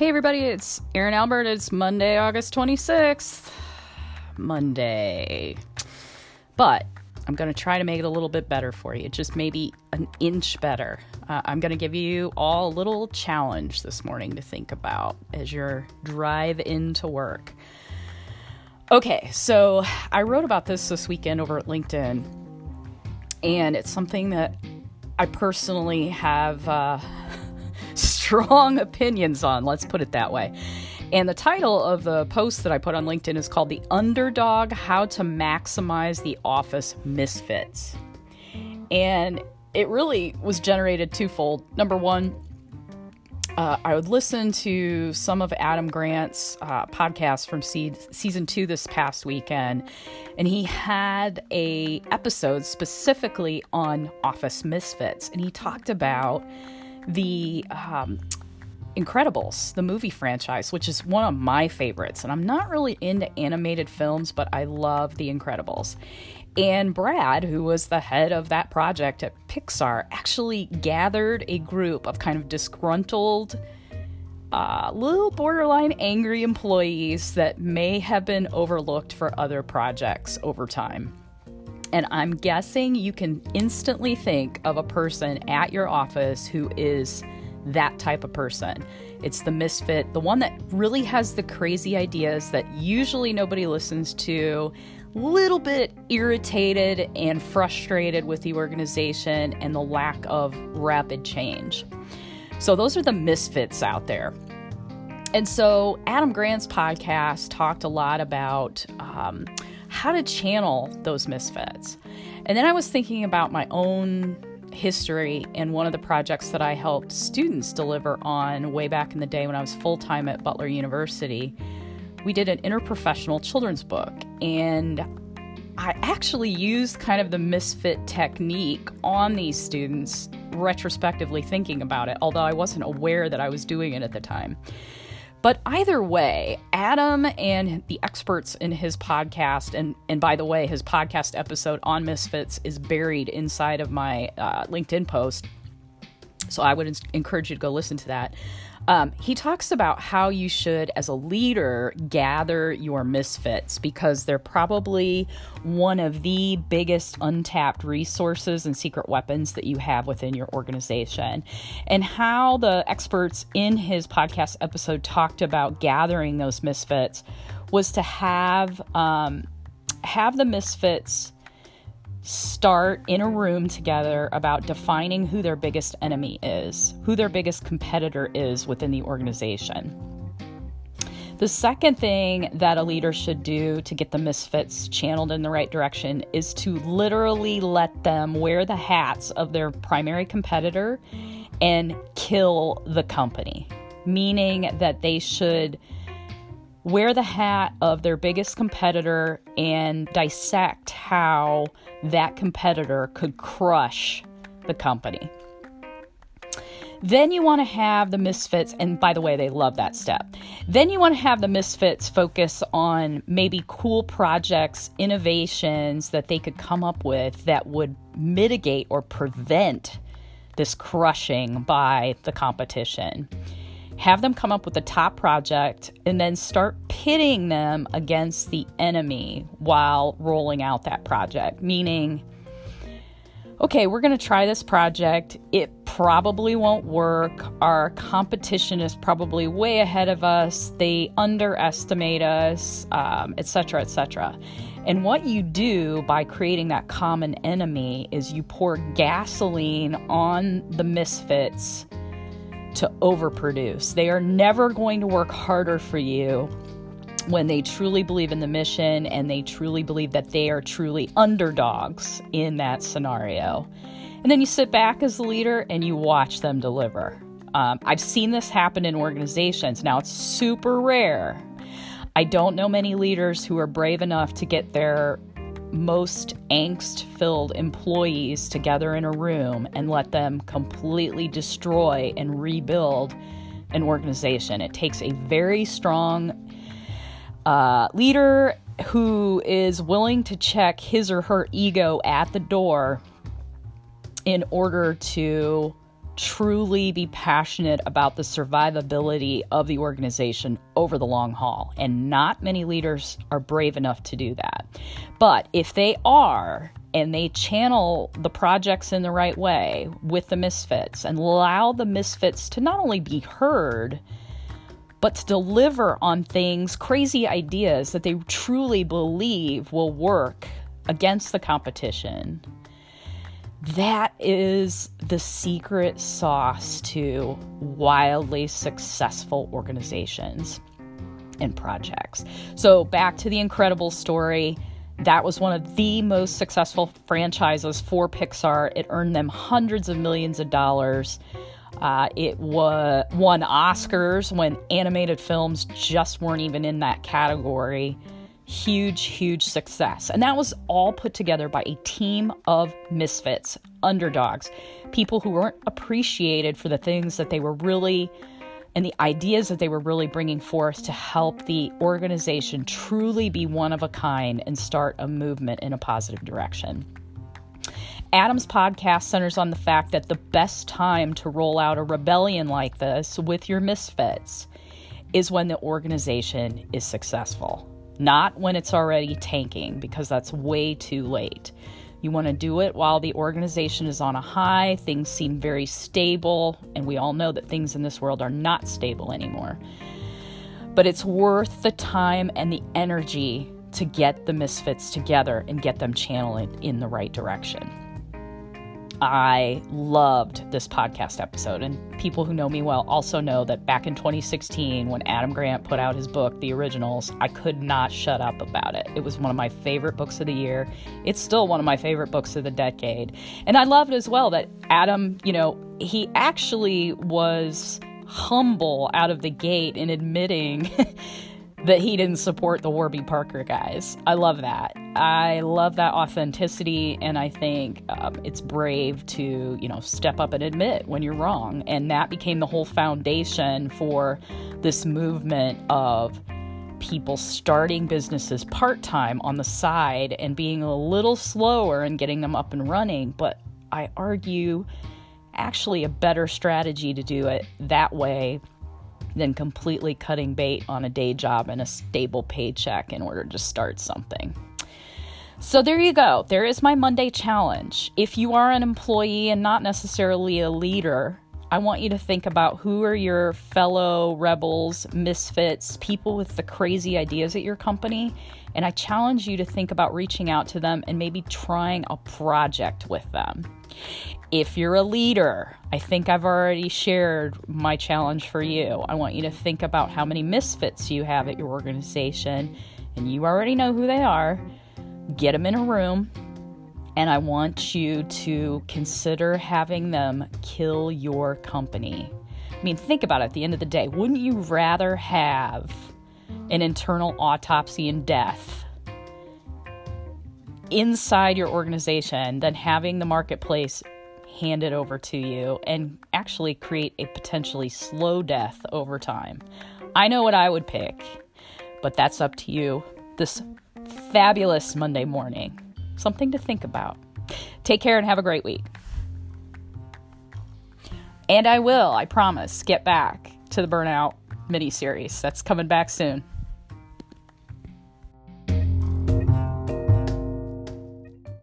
Hey everybody, it's Aaron Albert. It's Monday, August 26th. Monday. But I'm going to try to make it a little bit better for you, just maybe an inch better. Uh, I'm going to give you all a little challenge this morning to think about as your drive into work. Okay, so I wrote about this this weekend over at LinkedIn, and it's something that I personally have. Uh, strong opinions on, let's put it that way. And the title of the post that I put on LinkedIn is called The Underdog How to Maximize the Office Misfits. And it really was generated twofold. Number one, uh, I would listen to some of Adam Grant's uh, podcasts from se- season two this past weekend, and he had a episode specifically on Office Misfits, and he talked about the um, Incredibles, the movie franchise, which is one of my favorites. And I'm not really into animated films, but I love The Incredibles. And Brad, who was the head of that project at Pixar, actually gathered a group of kind of disgruntled, uh, little borderline angry employees that may have been overlooked for other projects over time. And I'm guessing you can instantly think of a person at your office who is that type of person. It's the misfit, the one that really has the crazy ideas that usually nobody listens to, a little bit irritated and frustrated with the organization and the lack of rapid change. So those are the misfits out there. And so Adam Grant's podcast talked a lot about um, how to channel those misfits. And then I was thinking about my own history and one of the projects that I helped students deliver on way back in the day when I was full time at Butler University. We did an interprofessional children's book, and I actually used kind of the misfit technique on these students, retrospectively thinking about it, although I wasn't aware that I was doing it at the time. But either way, Adam and the experts in his podcast, and, and by the way, his podcast episode on Misfits is buried inside of my uh, LinkedIn post. So I would encourage you to go listen to that. Um, he talks about how you should, as a leader, gather your misfits because they're probably one of the biggest untapped resources and secret weapons that you have within your organization. And how the experts in his podcast episode talked about gathering those misfits was to have um, have the misfits start in a room together about defining who their biggest enemy is, who their biggest competitor is within the organization. The second thing that a leader should do to get the misfits channeled in the right direction is to literally let them wear the hats of their primary competitor and kill the company, meaning that they should wear the hat of their biggest competitor and dissect how that competitor could crush the company. Then you want to have the misfits, and by the way, they love that step. Then you want to have the misfits focus on maybe cool projects, innovations that they could come up with that would mitigate or prevent this crushing by the competition have them come up with a top project, and then start pitting them against the enemy while rolling out that project. Meaning, okay, we're going to try this project. It probably won't work. Our competition is probably way ahead of us. They underestimate us, um, etc., etc. And what you do by creating that common enemy is you pour gasoline on the misfits to overproduce. They are never going to work harder for you when they truly believe in the mission and they truly believe that they are truly underdogs in that scenario. And then you sit back as the leader and you watch them deliver. Um, I've seen this happen in organizations. Now, it's super rare. I don't know many leaders who are brave enough to get their most angst filled employees together in a room and let them completely destroy and rebuild an organization. It takes a very strong uh, leader who is willing to check his or her ego at the door in order to truly be passionate about the survivability of the organization over the long haul. And not many leaders are brave enough to do that. But if they are, and they channel the projects in the right way with the misfits and allow the misfits to not only be heard, but to deliver on things, crazy ideas that they truly believe will work against the competition. That is the secret sauce to wildly successful organizations and projects. So, back to the incredible story. That was one of the most successful franchises for Pixar. It earned them hundreds of millions of dollars. Uh, it wa- won Oscars when animated films just weren't even in that category. Huge, huge success. And that was all put together by a team of misfits, underdogs, people who weren't appreciated for the things that they were really and the ideas that they were really bringing forth to help the organization truly be one of a kind and start a movement in a positive direction. Adam's podcast centers on the fact that the best time to roll out a rebellion like this with your misfits is when the organization is successful, not when it's already tanking, because that's way too late. You want to do it while the organization is on a high, things seem very stable, and we all know that things in this world are not stable anymore. But it's worth the time and the energy to get the misfits together and get them channeling in the right direction. I loved this podcast episode. And people who know me well also know that back in 2016, when Adam Grant put out his book, The Originals, I could not shut up about it. It was one of my favorite books of the year. It's still one of my favorite books of the decade. And I loved as well that Adam, you know, he actually was humble out of the gate in admitting. that he didn't support the Warby Parker guys. I love that. I love that authenticity, and I think um, it's brave to, you know, step up and admit when you're wrong. And that became the whole foundation for this movement of people starting businesses part time on the side and being a little slower and getting them up and running. But I argue actually a better strategy to do it that way than completely cutting bait on a day job and a stable paycheck in order to start something. So there you go. There is my Monday challenge. If you are an employee and not necessarily a leader, I want you to think about who are your fellow rebels, misfits, people with the crazy ideas at your company. And I challenge you to think about reaching out to them and maybe trying a project with them. If you're a leader, I think I've already shared my challenge for you. I want you to think about how many misfits you have at your organization, and you already know who they are. Get them in a room, and I want you to consider having them kill your company. I mean, think about it at the end of the day. Wouldn't you rather have an internal autopsy and death inside your organization than having the marketplace hand it over to you and actually create a potentially slow death over time. I know what I would pick, but that's up to you. This fabulous Monday morning. Something to think about. Take care and have a great week. And I will, I promise, get back to the Burnout mini series. That's coming back soon.